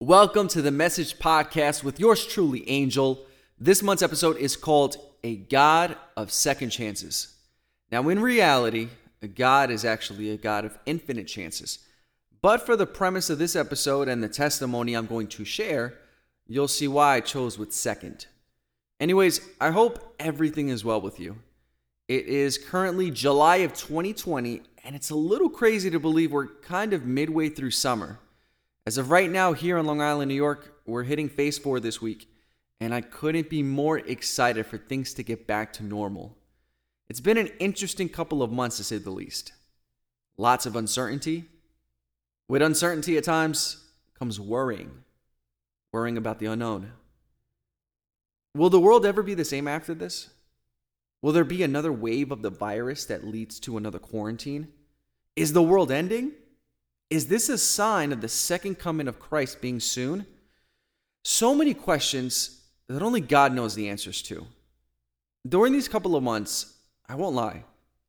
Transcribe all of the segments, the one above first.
Welcome to the Message Podcast with yours truly, Angel. This month's episode is called A God of Second Chances. Now, in reality, a God is actually a God of infinite chances. But for the premise of this episode and the testimony I'm going to share, you'll see why I chose with second. Anyways, I hope everything is well with you. It is currently July of 2020, and it's a little crazy to believe we're kind of midway through summer. As of right now, here in Long Island, New York, we're hitting phase four this week, and I couldn't be more excited for things to get back to normal. It's been an interesting couple of months to say the least. Lots of uncertainty. With uncertainty at times comes worrying, worrying about the unknown. Will the world ever be the same after this? Will there be another wave of the virus that leads to another quarantine? Is the world ending? Is this a sign of the second coming of Christ being soon? So many questions that only God knows the answers to. During these couple of months, I won't lie,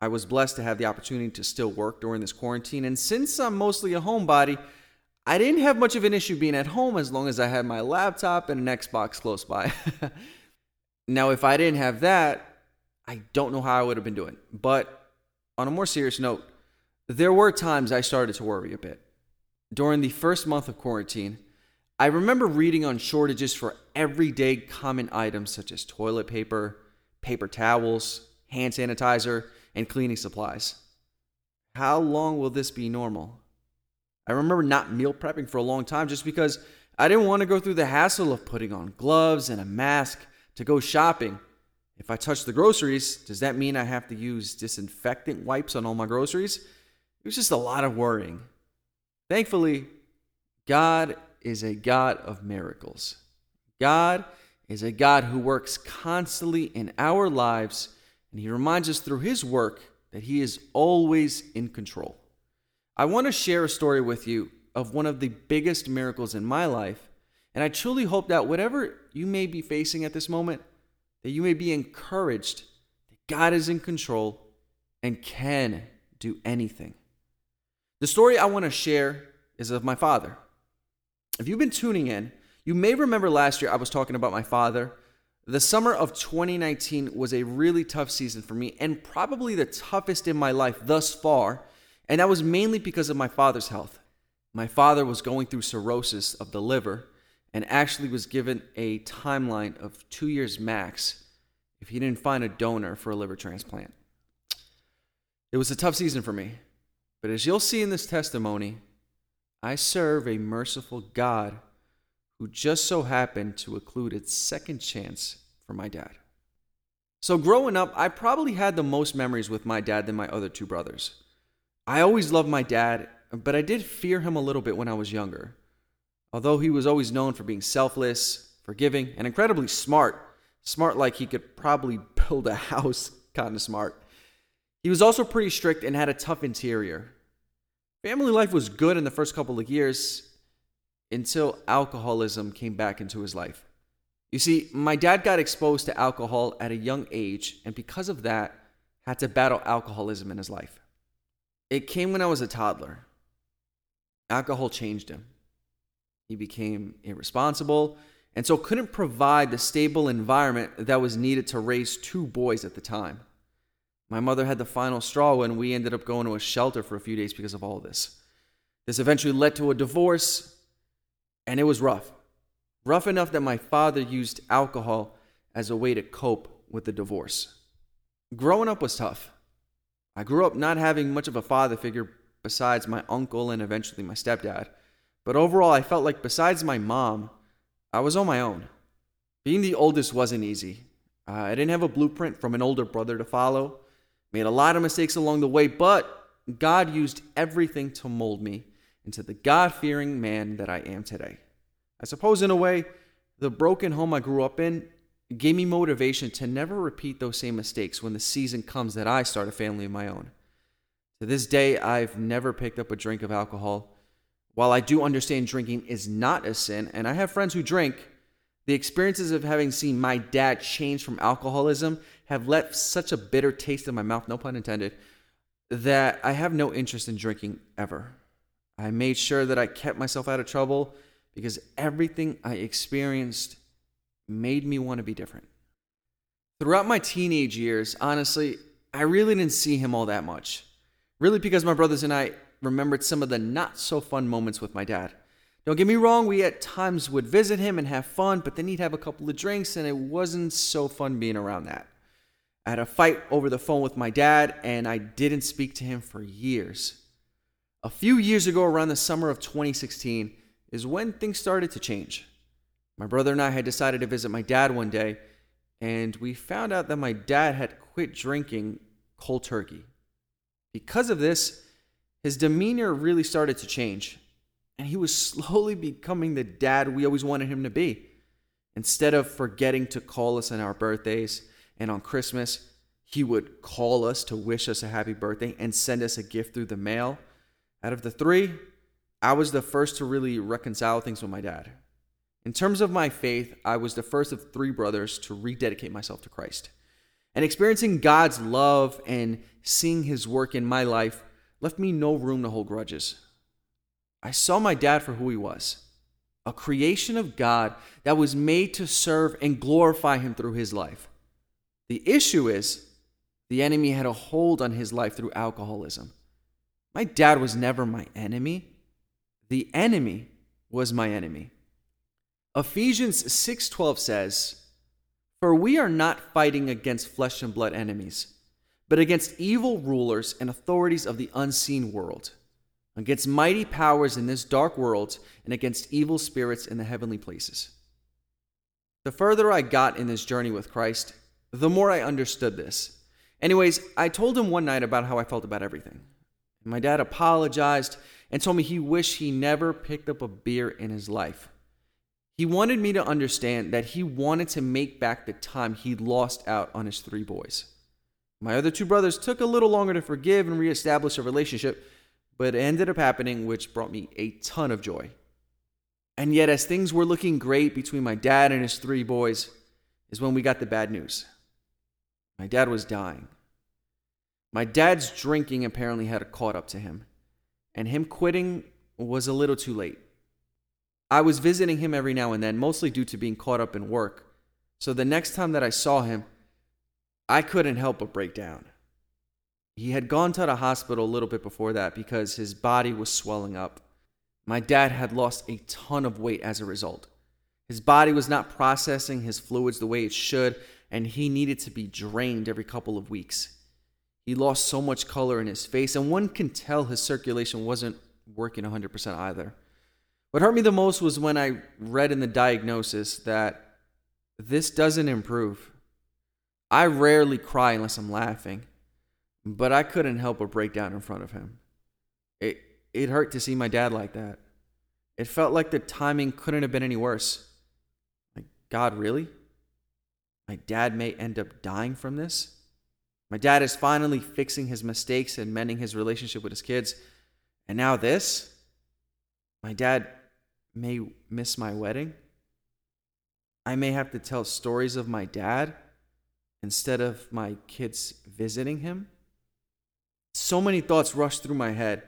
I was blessed to have the opportunity to still work during this quarantine. And since I'm mostly a homebody, I didn't have much of an issue being at home as long as I had my laptop and an Xbox close by. now, if I didn't have that, I don't know how I would have been doing. But on a more serious note, there were times I started to worry a bit. During the first month of quarantine, I remember reading on shortages for everyday common items such as toilet paper, paper towels, hand sanitizer, and cleaning supplies. How long will this be normal? I remember not meal prepping for a long time just because I didn't want to go through the hassle of putting on gloves and a mask to go shopping. If I touch the groceries, does that mean I have to use disinfectant wipes on all my groceries? It was just a lot of worrying. Thankfully, God is a God of miracles. God is a God who works constantly in our lives, and He reminds us through His work that He is always in control. I want to share a story with you of one of the biggest miracles in my life, and I truly hope that whatever you may be facing at this moment, that you may be encouraged that God is in control and can do anything. The story I want to share is of my father. If you've been tuning in, you may remember last year I was talking about my father. The summer of 2019 was a really tough season for me and probably the toughest in my life thus far, and that was mainly because of my father's health. My father was going through cirrhosis of the liver and actually was given a timeline of two years max if he didn't find a donor for a liver transplant. It was a tough season for me. But as you'll see in this testimony, I serve a merciful God who just so happened to include a second chance for my dad. So, growing up, I probably had the most memories with my dad than my other two brothers. I always loved my dad, but I did fear him a little bit when I was younger. Although he was always known for being selfless, forgiving, and incredibly smart, smart like he could probably build a house, kind of smart. He was also pretty strict and had a tough interior. Family life was good in the first couple of years until alcoholism came back into his life. You see, my dad got exposed to alcohol at a young age, and because of that, had to battle alcoholism in his life. It came when I was a toddler. Alcohol changed him. He became irresponsible and so couldn't provide the stable environment that was needed to raise two boys at the time. My mother had the final straw when we ended up going to a shelter for a few days because of all of this. This eventually led to a divorce, and it was rough. Rough enough that my father used alcohol as a way to cope with the divorce. Growing up was tough. I grew up not having much of a father figure besides my uncle and eventually my stepdad. But overall, I felt like besides my mom, I was on my own. Being the oldest wasn't easy. Uh, I didn't have a blueprint from an older brother to follow. Made a lot of mistakes along the way, but God used everything to mold me into the God fearing man that I am today. I suppose, in a way, the broken home I grew up in gave me motivation to never repeat those same mistakes when the season comes that I start a family of my own. To this day, I've never picked up a drink of alcohol. While I do understand drinking is not a sin, and I have friends who drink, the experiences of having seen my dad change from alcoholism have left such a bitter taste in my mouth, no pun intended, that I have no interest in drinking ever. I made sure that I kept myself out of trouble because everything I experienced made me want to be different. Throughout my teenage years, honestly, I really didn't see him all that much. Really, because my brothers and I remembered some of the not so fun moments with my dad. Don't get me wrong, we at times would visit him and have fun, but then he'd have a couple of drinks and it wasn't so fun being around that. I had a fight over the phone with my dad and I didn't speak to him for years. A few years ago, around the summer of 2016, is when things started to change. My brother and I had decided to visit my dad one day, and we found out that my dad had quit drinking cold turkey. Because of this, his demeanor really started to change, and he was slowly becoming the dad we always wanted him to be. Instead of forgetting to call us on our birthdays and on Christmas, he would call us to wish us a happy birthday and send us a gift through the mail. Out of the three, I was the first to really reconcile things with my dad. In terms of my faith, I was the first of three brothers to rededicate myself to Christ. And experiencing God's love and seeing his work in my life left me no room to hold grudges. I saw my dad for who he was a creation of God that was made to serve and glorify him through his life. The issue is the enemy had a hold on his life through alcoholism. My dad was never my enemy. The enemy was my enemy. Ephesians 6:12 says, "For we are not fighting against flesh and blood enemies, but against evil rulers and authorities of the unseen world, against mighty powers in this dark world, and against evil spirits in the heavenly places." The further I got in this journey with Christ, the more I understood this. Anyways, I told him one night about how I felt about everything. My dad apologized and told me he wished he never picked up a beer in his life. He wanted me to understand that he wanted to make back the time he lost out on his three boys. My other two brothers took a little longer to forgive and reestablish a relationship, but it ended up happening, which brought me a ton of joy. And yet, as things were looking great between my dad and his three boys, is when we got the bad news. My dad was dying. My dad's drinking apparently had caught up to him, and him quitting was a little too late. I was visiting him every now and then, mostly due to being caught up in work. So the next time that I saw him, I couldn't help but break down. He had gone to the hospital a little bit before that because his body was swelling up. My dad had lost a ton of weight as a result. His body was not processing his fluids the way it should, and he needed to be drained every couple of weeks. He lost so much color in his face, and one can tell his circulation wasn't working 100% either. What hurt me the most was when I read in the diagnosis that this doesn't improve. I rarely cry unless I'm laughing, but I couldn't help but break down in front of him. It, it hurt to see my dad like that. It felt like the timing couldn't have been any worse. Like, God, really? My dad may end up dying from this? My dad is finally fixing his mistakes and mending his relationship with his kids. And now this? My dad may miss my wedding. I may have to tell stories of my dad instead of my kids visiting him. So many thoughts rushed through my head,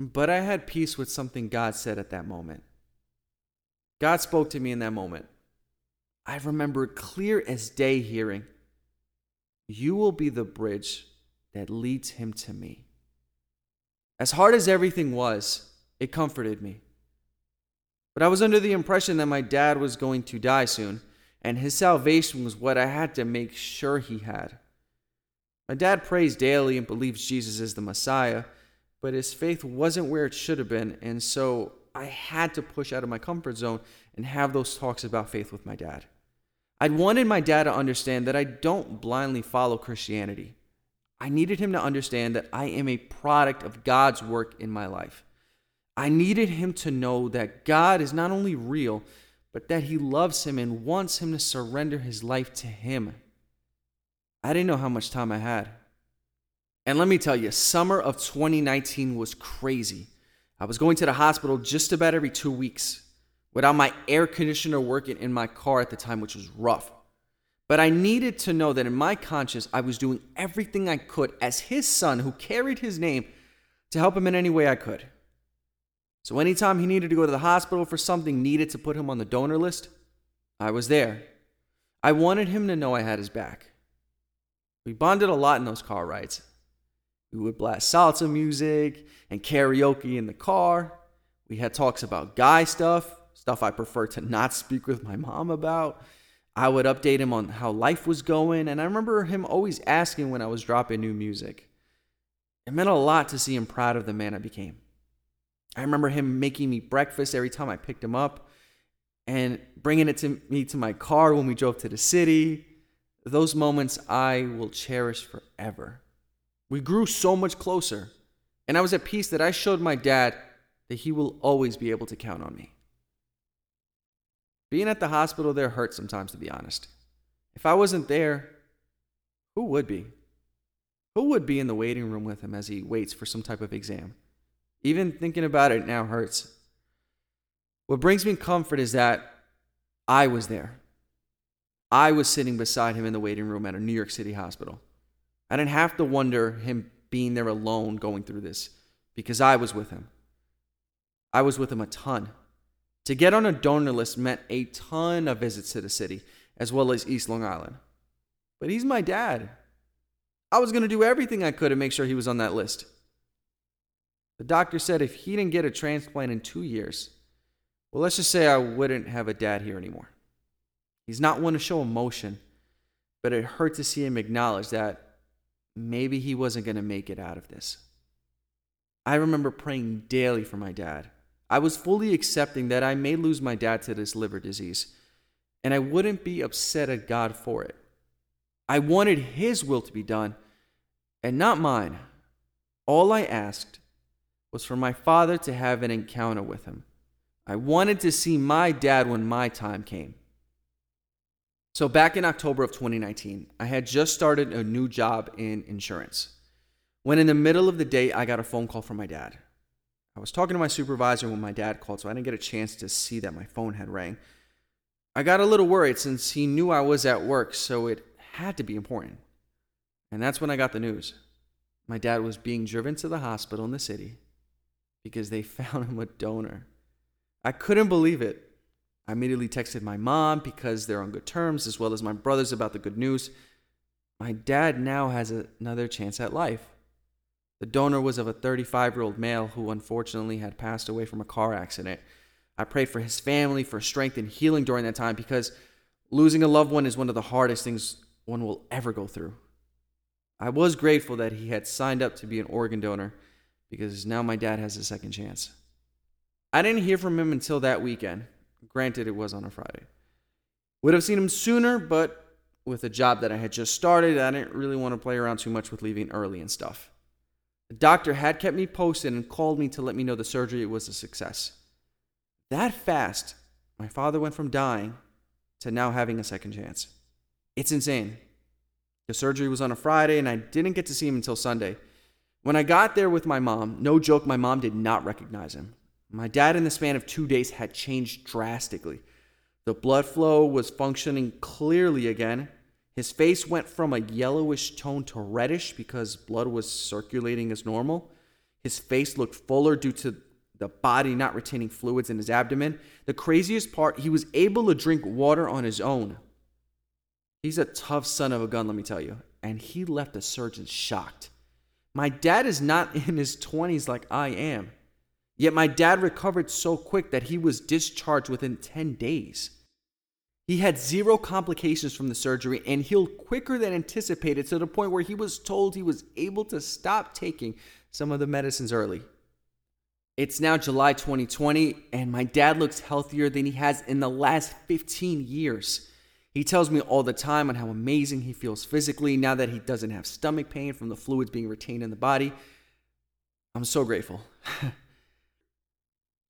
but I had peace with something God said at that moment. God spoke to me in that moment. I remember clear as day hearing, you will be the bridge that leads him to me. As hard as everything was, it comforted me. But I was under the impression that my dad was going to die soon, and his salvation was what I had to make sure he had. My dad prays daily and believes Jesus is the Messiah, but his faith wasn't where it should have been, and so I had to push out of my comfort zone and have those talks about faith with my dad. I'd wanted my dad to understand that I don't blindly follow Christianity. I needed him to understand that I am a product of God's work in my life. I needed him to know that God is not only real, but that he loves him and wants him to surrender his life to him. I didn't know how much time I had. And let me tell you, summer of 2019 was crazy. I was going to the hospital just about every two weeks without my air conditioner working in my car at the time, which was rough. But I needed to know that in my conscience, I was doing everything I could as his son who carried his name to help him in any way I could. So anytime he needed to go to the hospital for something needed to put him on the donor list, I was there. I wanted him to know I had his back. We bonded a lot in those car rides. We would blast salsa music and karaoke in the car. We had talks about guy stuff, stuff I prefer to not speak with my mom about. I would update him on how life was going, and I remember him always asking when I was dropping new music. It meant a lot to see him proud of the man I became. I remember him making me breakfast every time I picked him up and bringing it to me to my car when we drove to the city. Those moments I will cherish forever. We grew so much closer, and I was at peace that I showed my dad that he will always be able to count on me. Being at the hospital there hurt sometimes, to be honest. If I wasn't there, who would be? Who would be in the waiting room with him as he waits for some type of exam? Even thinking about it now hurts. What brings me comfort is that I was there. I was sitting beside him in the waiting room at a New York City hospital. I didn't have to wonder him being there alone going through this because I was with him. I was with him a ton. To get on a donor list meant a ton of visits to the city, as well as East Long Island. But he's my dad. I was going to do everything I could to make sure he was on that list. The doctor said if he didn't get a transplant in two years, well, let's just say I wouldn't have a dad here anymore. He's not one to show emotion, but it hurt to see him acknowledge that maybe he wasn't going to make it out of this. I remember praying daily for my dad. I was fully accepting that I may lose my dad to this liver disease, and I wouldn't be upset at God for it. I wanted His will to be done and not mine. All I asked was for my father to have an encounter with him. I wanted to see my dad when my time came. So, back in October of 2019, I had just started a new job in insurance. When in the middle of the day, I got a phone call from my dad. I was talking to my supervisor when my dad called, so I didn't get a chance to see that my phone had rang. I got a little worried since he knew I was at work, so it had to be important. And that's when I got the news. My dad was being driven to the hospital in the city because they found him a donor. I couldn't believe it. I immediately texted my mom because they're on good terms, as well as my brothers about the good news. My dad now has another chance at life. The donor was of a 35 year old male who unfortunately had passed away from a car accident. I prayed for his family for strength and healing during that time because losing a loved one is one of the hardest things one will ever go through. I was grateful that he had signed up to be an organ donor because now my dad has a second chance. I didn't hear from him until that weekend. Granted, it was on a Friday. Would have seen him sooner, but with a job that I had just started, I didn't really want to play around too much with leaving early and stuff. The doctor had kept me posted and called me to let me know the surgery was a success. That fast, my father went from dying to now having a second chance. It's insane. The surgery was on a Friday, and I didn't get to see him until Sunday. When I got there with my mom, no joke, my mom did not recognize him. My dad, in the span of two days, had changed drastically. The blood flow was functioning clearly again. His face went from a yellowish tone to reddish because blood was circulating as normal. His face looked fuller due to the body not retaining fluids in his abdomen. The craziest part, he was able to drink water on his own. He's a tough son of a gun, let me tell you. And he left the surgeon shocked. My dad is not in his 20s like I am. Yet my dad recovered so quick that he was discharged within 10 days. He had zero complications from the surgery and healed quicker than anticipated to the point where he was told he was able to stop taking some of the medicines early. It's now July 2020, and my dad looks healthier than he has in the last 15 years. He tells me all the time on how amazing he feels physically now that he doesn't have stomach pain from the fluids being retained in the body. I'm so grateful.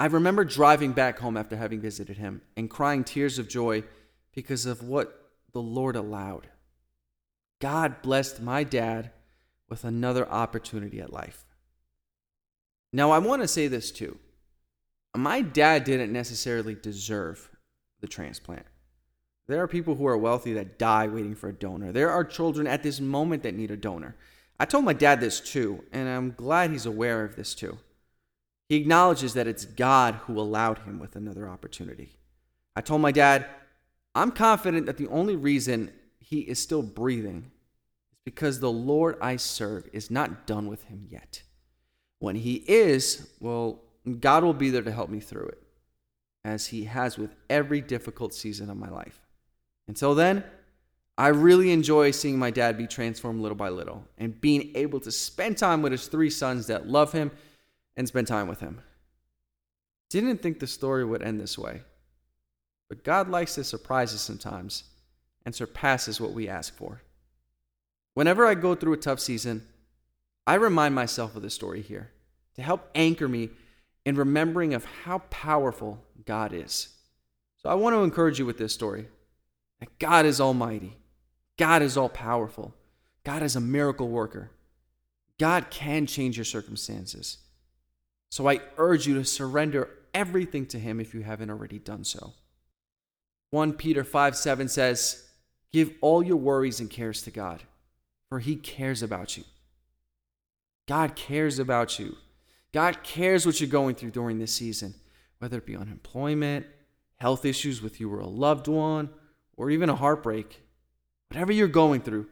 I remember driving back home after having visited him and crying tears of joy because of what the Lord allowed. God blessed my dad with another opportunity at life. Now, I want to say this too. My dad didn't necessarily deserve the transplant. There are people who are wealthy that die waiting for a donor. There are children at this moment that need a donor. I told my dad this too, and I'm glad he's aware of this too. He acknowledges that it's God who allowed him with another opportunity. I told my dad, I'm confident that the only reason he is still breathing is because the Lord I serve is not done with him yet. When he is, well, God will be there to help me through it, as he has with every difficult season of my life. Until then, I really enjoy seeing my dad be transformed little by little and being able to spend time with his three sons that love him and spend time with him. Didn't think the story would end this way, but God likes to surprise us sometimes and surpasses what we ask for. Whenever I go through a tough season, I remind myself of the story here to help anchor me in remembering of how powerful God is. So I want to encourage you with this story that God is almighty, God is all powerful, God is a miracle worker. God can change your circumstances. So I urge you to surrender everything to Him if you haven't already done so. 1 Peter 5 7 says, Give all your worries and cares to God, for He cares about you. God cares about you. God cares what you're going through during this season, whether it be unemployment, health issues with you or a loved one, or even a heartbreak, whatever you're going through,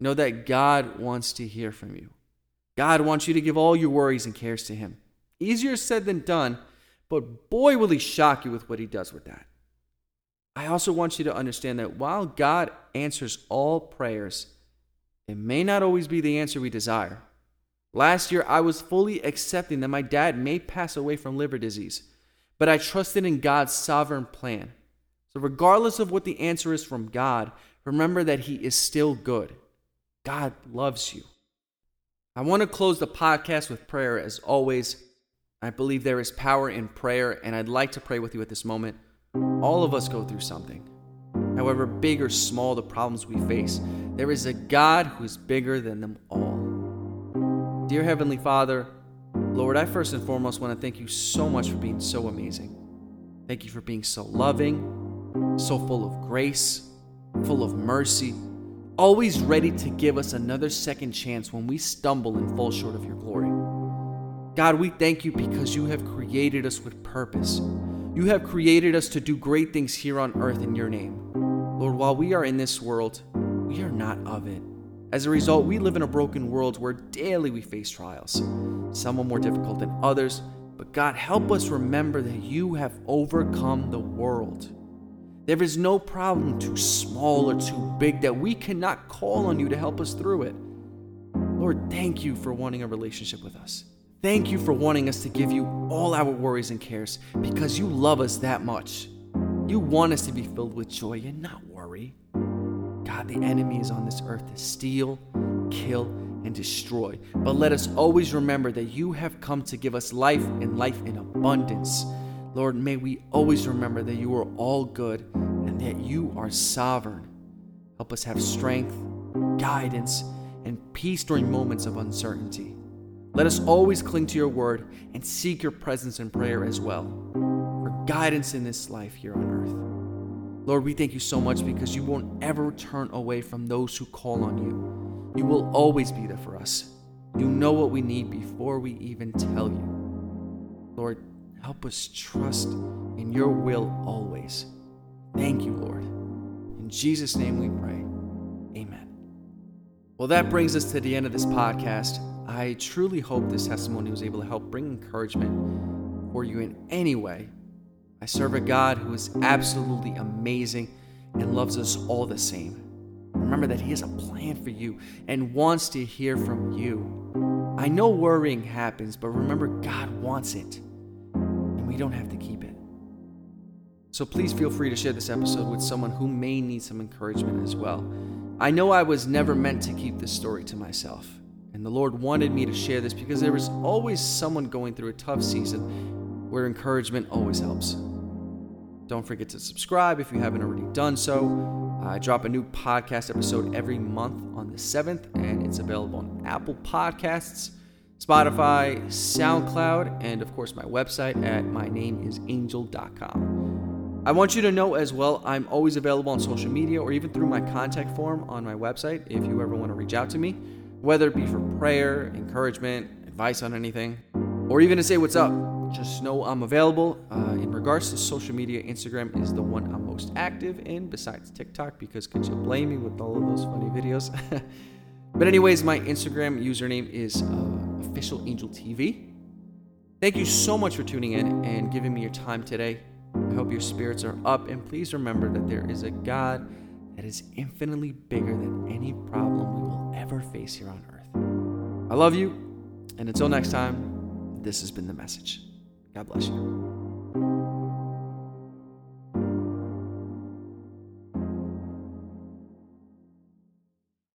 know that God wants to hear from you. God wants you to give all your worries and cares to Him. Easier said than done, but boy, will He shock you with what He does with that. I also want you to understand that while God answers all prayers, it may not always be the answer we desire. Last year, I was fully accepting that my dad may pass away from liver disease, but I trusted in God's sovereign plan. So, regardless of what the answer is from God, remember that He is still good. God loves you. I want to close the podcast with prayer as always. I believe there is power in prayer, and I'd like to pray with you at this moment. All of us go through something. However big or small the problems we face, there is a God who is bigger than them all. Dear Heavenly Father, Lord, I first and foremost want to thank you so much for being so amazing. Thank you for being so loving, so full of grace, full of mercy, always ready to give us another second chance when we stumble and fall short of your glory. God, we thank you because you have created us with purpose. You have created us to do great things here on earth in your name. Lord, while we are in this world, we are not of it. As a result, we live in a broken world where daily we face trials, some are more difficult than others. But God, help us remember that you have overcome the world. There is no problem too small or too big that we cannot call on you to help us through it. Lord, thank you for wanting a relationship with us. Thank you for wanting us to give you all our worries and cares because you love us that much. You want us to be filled with joy and not worry. God, the enemy is on this earth to steal, kill, and destroy. But let us always remember that you have come to give us life and life in abundance. Lord, may we always remember that you are all good and that you are sovereign. Help us have strength, guidance, and peace during moments of uncertainty. Let us always cling to your word and seek your presence in prayer as well for guidance in this life here on earth. Lord, we thank you so much because you won't ever turn away from those who call on you. You will always be there for us. You know what we need before we even tell you. Lord, Help us trust in your will always. Thank you, Lord. In Jesus' name we pray. Amen. Well, that brings us to the end of this podcast. I truly hope this testimony was able to help bring encouragement for you in any way. I serve a God who is absolutely amazing and loves us all the same. Remember that He has a plan for you and wants to hear from you. I know worrying happens, but remember, God wants it we don't have to keep it. So please feel free to share this episode with someone who may need some encouragement as well. I know I was never meant to keep this story to myself, and the Lord wanted me to share this because there is always someone going through a tough season where encouragement always helps. Don't forget to subscribe if you haven't already done so. I drop a new podcast episode every month on the 7th, and it's available on Apple Podcasts. Spotify, SoundCloud, and of course my website at mynameisangel.com. I want you to know as well, I'm always available on social media or even through my contact form on my website if you ever want to reach out to me, whether it be for prayer, encouragement, advice on anything, or even to say what's up. Just know I'm available. Uh, in regards to social media, Instagram is the one I'm most active in, besides TikTok, because could you blame me with all of those funny videos? but, anyways, my Instagram username is uh, official angel TV. Thank you so much for tuning in and giving me your time today. I hope your spirits are up, and please remember that there is a God that is infinitely bigger than any problem we will ever face here on earth. I love you, and until next time, this has been the message. God bless you.